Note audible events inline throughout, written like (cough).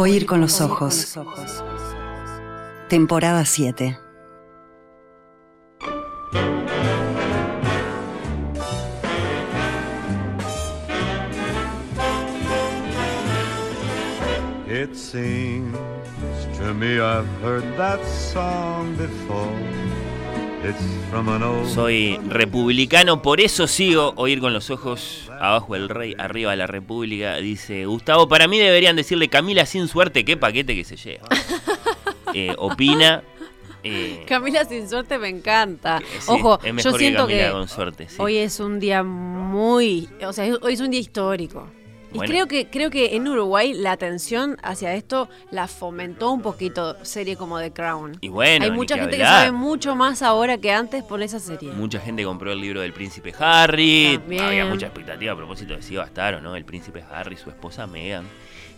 Oír con los ojos. Temporada 7. It seems to me I've heard that song before. Soy republicano, por eso sigo oír con los ojos abajo el rey, arriba la república. Dice Gustavo, para mí deberían decirle Camila sin suerte, qué paquete que se lleva. (laughs) Eh, opina. eh, Camila sin suerte me encanta. sí, Ojo, es mejor yo siento que Camila que con suerte. sí. hoy es un día muy, o sea, hoy es un día histórico. Y creo que creo que en Uruguay la atención hacia esto la fomentó un poquito serie como The Crown. Y bueno, Hay mucha que gente que sabe mucho más ahora que antes por esa serie. Mucha gente compró el libro del príncipe Harry. También. Había mucha expectativa a propósito de si iba a estar o no el príncipe Harry, su esposa Meghan,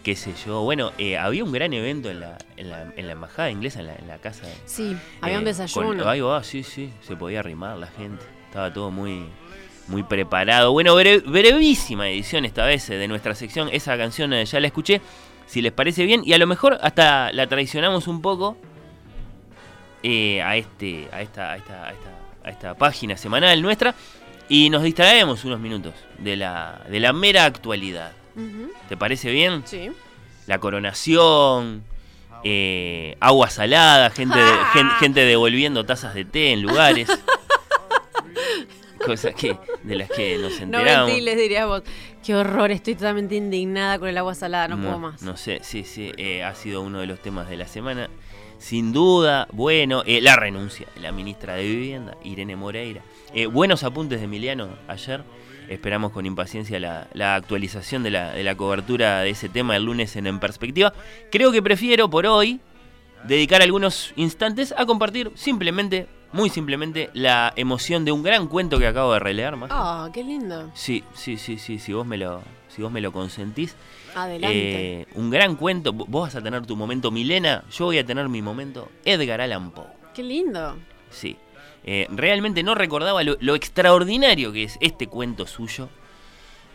qué sé yo. Bueno, eh, había un gran evento en la, en la, en la embajada inglesa, en la, en la casa. Sí, había un eh, desayuno. con- va, sí, sí, se podía arrimar la gente. Estaba todo muy, muy preparado. Bueno, bre- brevísima edición esta vez eh, de nuestra sección. Esa canción eh, ya la escuché. Si les parece bien, y a lo mejor hasta la traicionamos un poco eh, a, este, a, esta, a, esta, a, esta, a esta página semanal nuestra y nos distraemos unos minutos de la, de la mera actualidad. ¿Te parece bien? Sí. la coronación, eh, agua salada, gente, de- gen- gente devolviendo tazas de té en lugares. (laughs) Cosas que, de las que nos No enteramos. ventiles, dirías vos. Qué horror, estoy totalmente indignada con el agua salada, no, puedo más. No sé, sí, sí, eh, ha sido uno de los temas de la semana. Sin duda, bueno, eh, la renuncia de la ministra de Vivienda, Irene Moreira. Eh, buenos apuntes de Emiliano ayer. Esperamos con impaciencia la, la actualización de la, de la cobertura de ese tema el lunes en En Perspectiva. Creo que prefiero por hoy dedicar algunos instantes a compartir simplemente, muy simplemente, la emoción de un gran cuento que acabo de releer. Más. Ah, qué lindo. Sí, sí, sí, sí, si vos me lo, si vos me lo consentís. Adelante. Eh, un gran cuento. Vos vas a tener tu momento Milena, yo voy a tener mi momento Edgar Allan Poe. Qué lindo. Sí. Eh, realmente no recordaba lo, lo extraordinario que es este cuento suyo,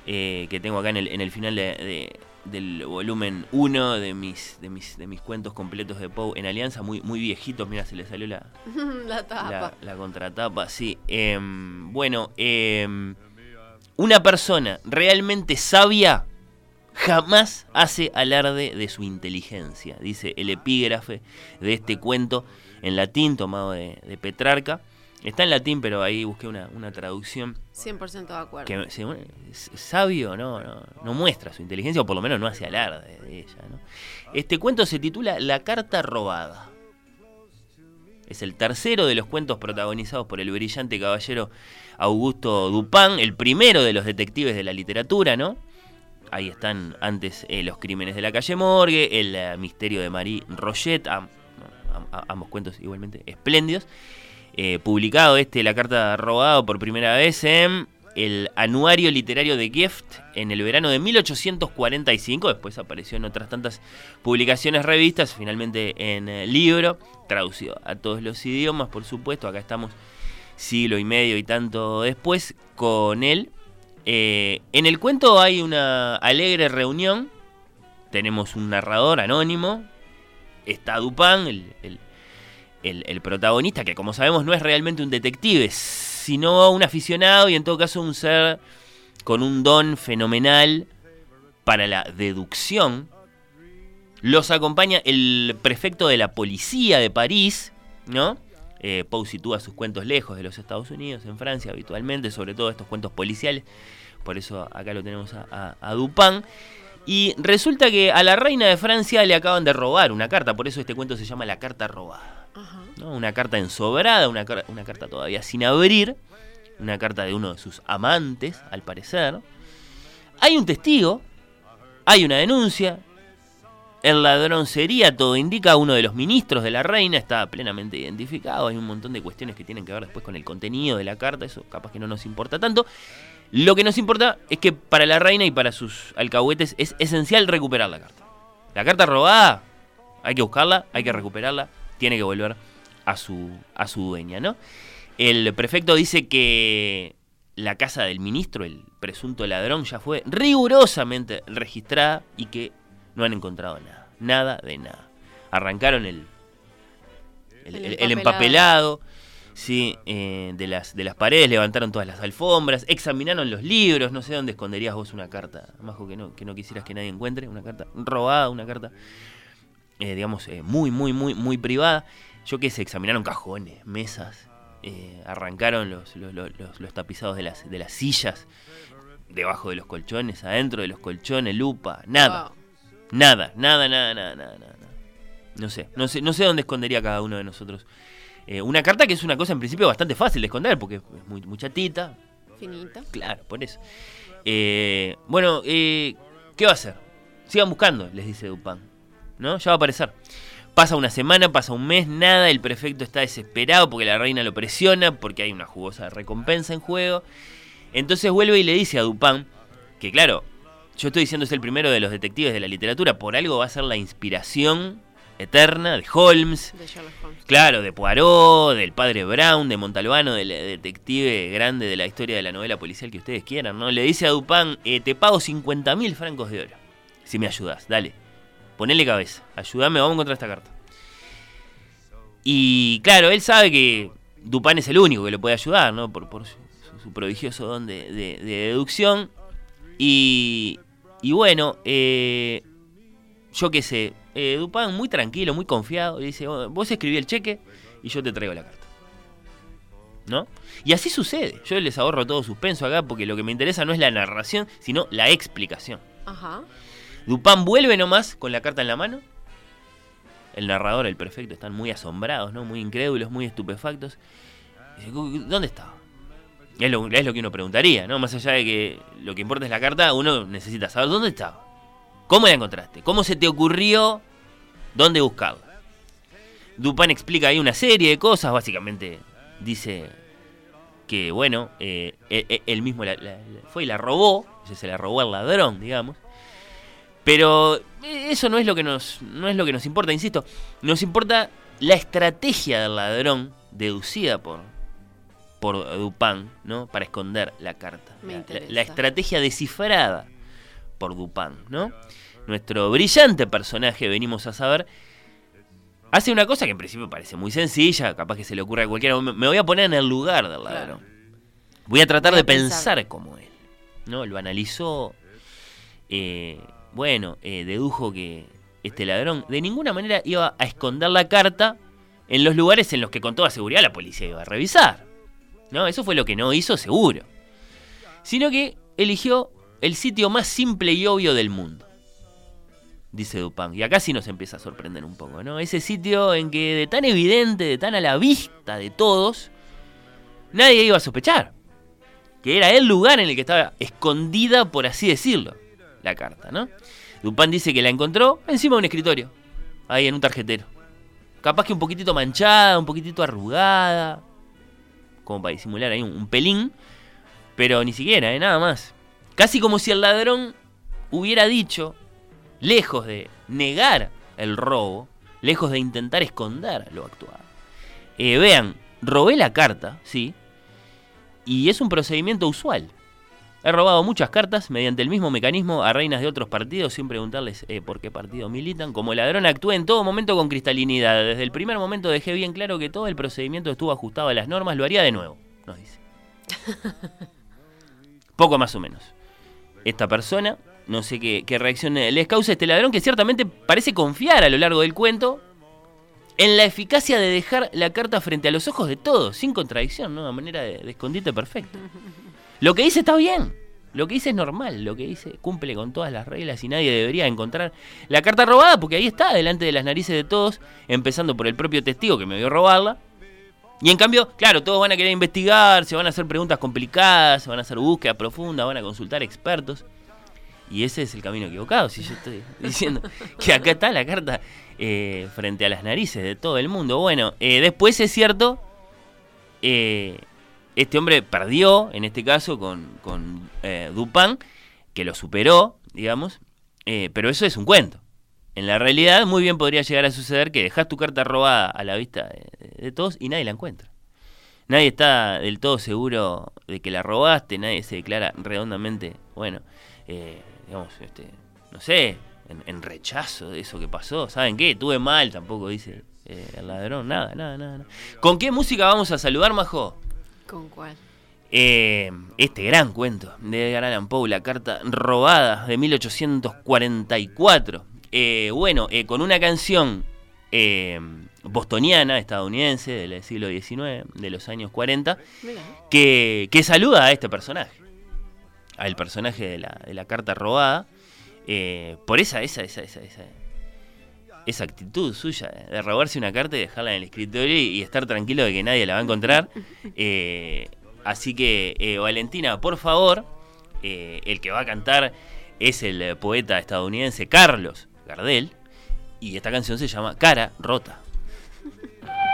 eh, que tengo acá en el, en el final de- de- del volumen 1 de mis, de, mis, de mis cuentos completos de Poe en Alianza, muy, muy viejitos. Mira, se le salió la, (laughs) la tapa. la, la contratapa, sí. Em, bueno, em, una persona realmente sabia jamás hace alarde de su inteligencia, dice el epígrafe de este cuento en latín tomado de, de Petrarca. Está en latín, pero ahí busqué una, una traducción 100% de acuerdo. que sabio no, no, no muestra su inteligencia, o por lo menos no hace alarde de ella. ¿no? Este cuento se titula La carta robada. Es el tercero de los cuentos protagonizados por el brillante caballero Augusto Dupin, el primero de los detectives de la literatura, ¿no? Ahí están antes eh, los crímenes de la calle Morgue, el eh, misterio de Marie Roget, am- am- am- ambos cuentos igualmente espléndidos. Eh, publicado este, La Carta Robada, por primera vez en el Anuario Literario de Gift en el verano de 1845. Después apareció en otras tantas publicaciones, revistas, finalmente en eh, libro, traducido a todos los idiomas, por supuesto. Acá estamos siglo y medio y tanto después con él. Eh, en el cuento hay una alegre reunión. Tenemos un narrador anónimo. Está Dupin, el- el- el protagonista, que como sabemos no es realmente un detective, sino un aficionado y en todo caso un ser con un don fenomenal para la deducción. Los acompaña el prefecto de la policía de París, ¿no? Eh, Poe sitúa sus cuentos lejos de los Estados Unidos, en Francia habitualmente, sobre todo estos cuentos policiales. Por eso acá lo tenemos a, a-. Y resulta que a la reina de Francia le acaban de robar una carta, por eso este cuento se llama La Carta Robada. Una carta ensobrada, una carta todavía sin abrir, una carta de uno de sus amantes, al parecer. Hay un testigo, hay una denuncia, el ladrón sería, todo indica, uno de los ministros de la reina, está plenamente identificado, hay un montón de cuestiones que tienen que ver después con el contenido de la carta, eso capaz que no nos importa tanto. Lo que nos importa es que para la reina y para sus alcahuetes es esencial recuperar la carta. La carta robada, hay que buscarla, hay que recuperarla, tiene que volver a su, a su dueña, ¿no? El prefecto dice que la casa del ministro, el presunto ladrón, ya fue rigurosamente registrada y que no han encontrado nada. nada de nada. Arrancaron el, el, El el- el empapelado. empapelado, sí, eh, de, las, de las paredes, levantaron todas las alfombras, examinaron los libros, no sé dónde esconderías vos una carta, Majo, que no, que no quisieras que nadie encuentre, una carta robada, una carta, eh, digamos, eh, muy, muy, muy, muy privada. Yo qué sé, examinaron cajones, mesas, eh, arrancaron los, los, los- los- los tapizados de las, de las sillas, debajo de los colchones, adentro de los colchones, lupa, nada. Wow. Nada, nada, nada, nada, nada, nada. No sé, no sé, no sé dónde escondería cada uno de nosotros. Eh, una carta que es una cosa en principio bastante fácil de esconder, porque es muy, muy chatita, Finita. claro, por eso. Eh, bueno, ¿qué va a hacer? Sigan buscando, les dice Dupin. ¿No? Ya va a aparecer. Pasa una semana, pasa un mes, nada, el prefecto está desesperado porque la reina lo presiona, porque hay una jugosa recompensa en juego. Entonces vuelve y le dice a Dupin que, claro, yo estoy diciendo es el primero de los detectives de la literatura, por algo va a ser la inspiración eterna de Holmes, De Sherlock Holmes. Claro, de Poirot, del padre Brown, de Montalbano, del eh, detective grande de la historia de la novela policial que ustedes quieran, ¿no? Le dice a Dupin, eh, te pago 50 mil francos de oro, si me ayudas, dale. Ponele cabeza, ayúdame, vamos a encontrar esta carta. Y claro, él sabe que Dupin es el único que lo puede ayudar, ¿no? Por, su, prodigioso don de, de- de deducción. Y, bueno, eh, yo qué sé, eh, Dupin muy tranquilo, muy confiado, dice, "Oh, vos escribí el cheque y yo te traigo la carta. ¿No? Y así sucede. Yo les ahorro todo suspenso acá porque lo que me interesa no es la narración, sino la explicación. Ajá. Dupin vuelve nomás con la carta en la mano. El narrador, el prefecto, están muy asombrados, ¿no? Muy incrédulos, muy estupefactos. Dice, "¿Cu- ¿dónde estaba? Es lo, que uno preguntaría, ¿no? Más allá de que lo que importa es la carta, uno necesita saber dónde estaba. ¿Cómo la encontraste? ¿Cómo se te ocurrió dónde buscarla? Dupin explica ahí una serie de cosas, básicamente dice que, bueno, eh, él, él- él mismo fue y la robó, se la robó al ladrón, digamos. Pero eh, eso no es lo que nos, no es lo que nos importa, insisto. Nos importa la estrategia del ladrón deducida por, por Dupin, ¿no? Para esconder la carta. La- la, interesa. la estrategia descifrada por Dupin, ¿no? Nuestro brillante personaje, venimos a saber, hace una cosa que en principio parece muy sencilla, capaz que se le ocurre a cualquiera. Me me voy a poner en el lugar del ladrón. Voy a tratar Voy a de pensar. pensar. como él. ¿no? Lo analizó. eh, bueno, eh, dedujo que este ladrón de ninguna manera iba a esconder la carta en los lugares en los que con toda seguridad la policía iba a revisar. ¿No? Eso fue lo que no hizo seguro. Sino que eligió el sitio más simple y obvio del mundo. Dice Dupin. Y acá sí nos empieza a sorprender un poco, ¿no? Ese sitio en que de tan evidente, de tan a la vista de todos, nadie iba a sospechar. Que era el lugar en el que estaba escondida, por así decirlo, la carta, ¿no? Dupin dice que la encontró encima de un escritorio, ahí en un tarjetero. Capaz que un poquitito manchada, un poquitito arrugada, como para disimular ahí un, pelín, pero ni siquiera, ¿eh? nada más. Casi como si el ladrón hubiera dicho, lejos de negar el robo, lejos de intentar esconder lo actuado. Eh, vean, robé la carta, sí, y es un procedimiento usual. He robado muchas cartas mediante el mismo mecanismo a reinas de otros partidos sin preguntarles eh, por qué partido militan. Como ladrón actué en todo momento con cristalinidad. Desde el primer momento dejé bien claro que todo el procedimiento estuvo ajustado a las normas. Lo haría de nuevo, nos dice. (laughs) Poco más o menos. Esta persona, no sé qué, qué reacción les causa este ladrón que ciertamente parece confiar a lo largo del cuento en la eficacia de dejar la carta frente a los ojos de todos, sin contradicción, ¿no? A manera de, de escondite perfecto. (laughs) Lo que dice está bien. Lo que dice es normal. Lo que dice cumple con todas las reglas y nadie debería encontrar la carta robada porque ahí está, delante de las narices de todos, empezando por el propio testigo que me vio robarla. Y en cambio, claro, todos van a querer investigar, se van a hacer preguntas complicadas, se van a hacer búsquedas profundas, van a consultar expertos. Y ese es el camino equivocado, si yo estoy (laughs) diciendo que acá está la carta eh, frente a las narices de todo el mundo. Bueno, eh, después es cierto, eh, este hombre perdió, en este caso, con, con eh, que lo superó, digamos, eh, pero eso es un cuento. En la realidad, muy bien podría llegar a suceder que dejas tu carta robada a la vista de, todos y nadie la encuentra. Nadie está del todo seguro de que la robaste, nadie se declara redondamente, bueno, eh, digamos, este, no sé, en, en rechazo de eso que pasó. ¿Saben qué? Tuve mal, tampoco dice eh, el ladrón. Nada, nada, nada, nada. ¿Con qué música vamos a saludar, Majo? ¿Con cuál? Eh, este gran cuento de Edgar Allan Poe, La carta robada de 1844. Eh, bueno, eh, con una canción eh, bostoniana, estadounidense, del siglo XIX, de los años 40, Mira. que, que saluda a este personaje, al personaje de la, de la carta robada, por esa, esa, esa, esa, esa, esa actitud suya de robarse una carta y dejarla en el escritorio y, y estar tranquilo de que nadie la va a encontrar. (laughs) Eh, así que, eh, Valentina, por favor, eh, el que va a cantar es el eh, poeta estadounidense Carlos Gardel, y esta canción se llama Cara Rota. (laughs)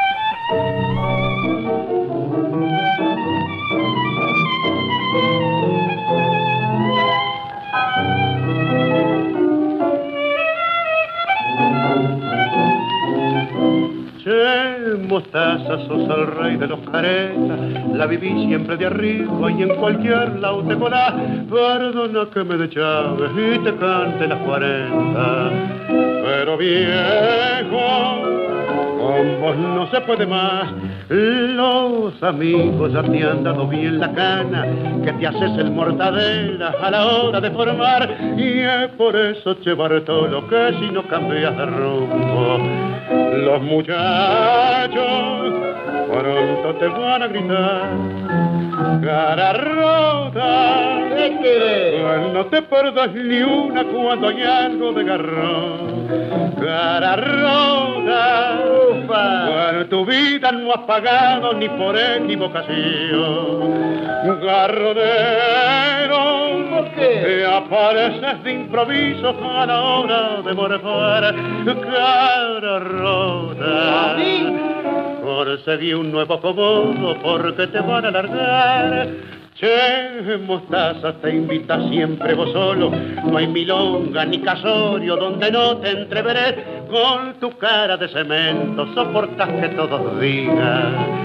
Sos el rey de los caretas, la viví siempre de arriba y en cualquier lado te colás. Perdona que me de Chávez y te cante las cuarenta, pero viejo, con vos no se puede más. Los amigos ya te han dado bien la cana, que te haces el mortadela a la hora de formar. Y es por eso, che Bartolo, que si no cambias de rumbo, los muchachos pronto te van a gritar. Cara rota, no te perdas ni una cuando hay algo de garrón. Cara rota, tu vida no has pagado ni por equivocación. Garrodero, que apareces de improviso a la hora de morfar. Cara rota, conseguí un nuevo acomodo porque te van a largar. Che, mostaza, te invita siempre vos solo. No hay milonga ni casorio donde no te entreveré. Con tu cara de cemento soportas que todos digan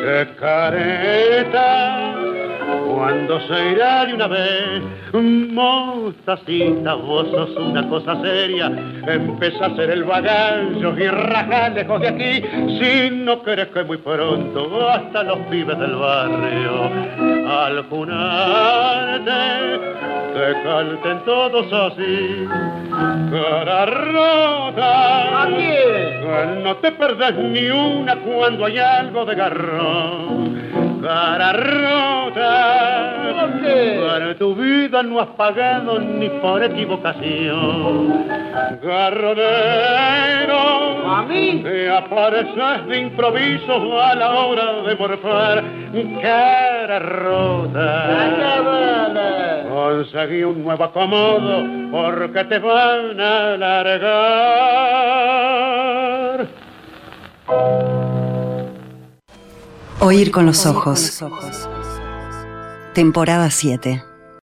que careta cuando se irá de una vez. Mostacita, vos sos una cosa seria. Empieza a ser el bagallo y raja lejos de aquí. Si no querés que muy pronto hasta los pibes del barrio al junarte te canten todos así. Cara rota, no te perdés ni una cuando hay algo de garrón. Cara rota, para tu vida no has pagado ni por equivocación. Garrodero, a mí te apareces de improviso a la hora de morfar. Cara rota, conseguí un nuevo acomodo porque te van a largar. Oír con los ojos. Temporada 7.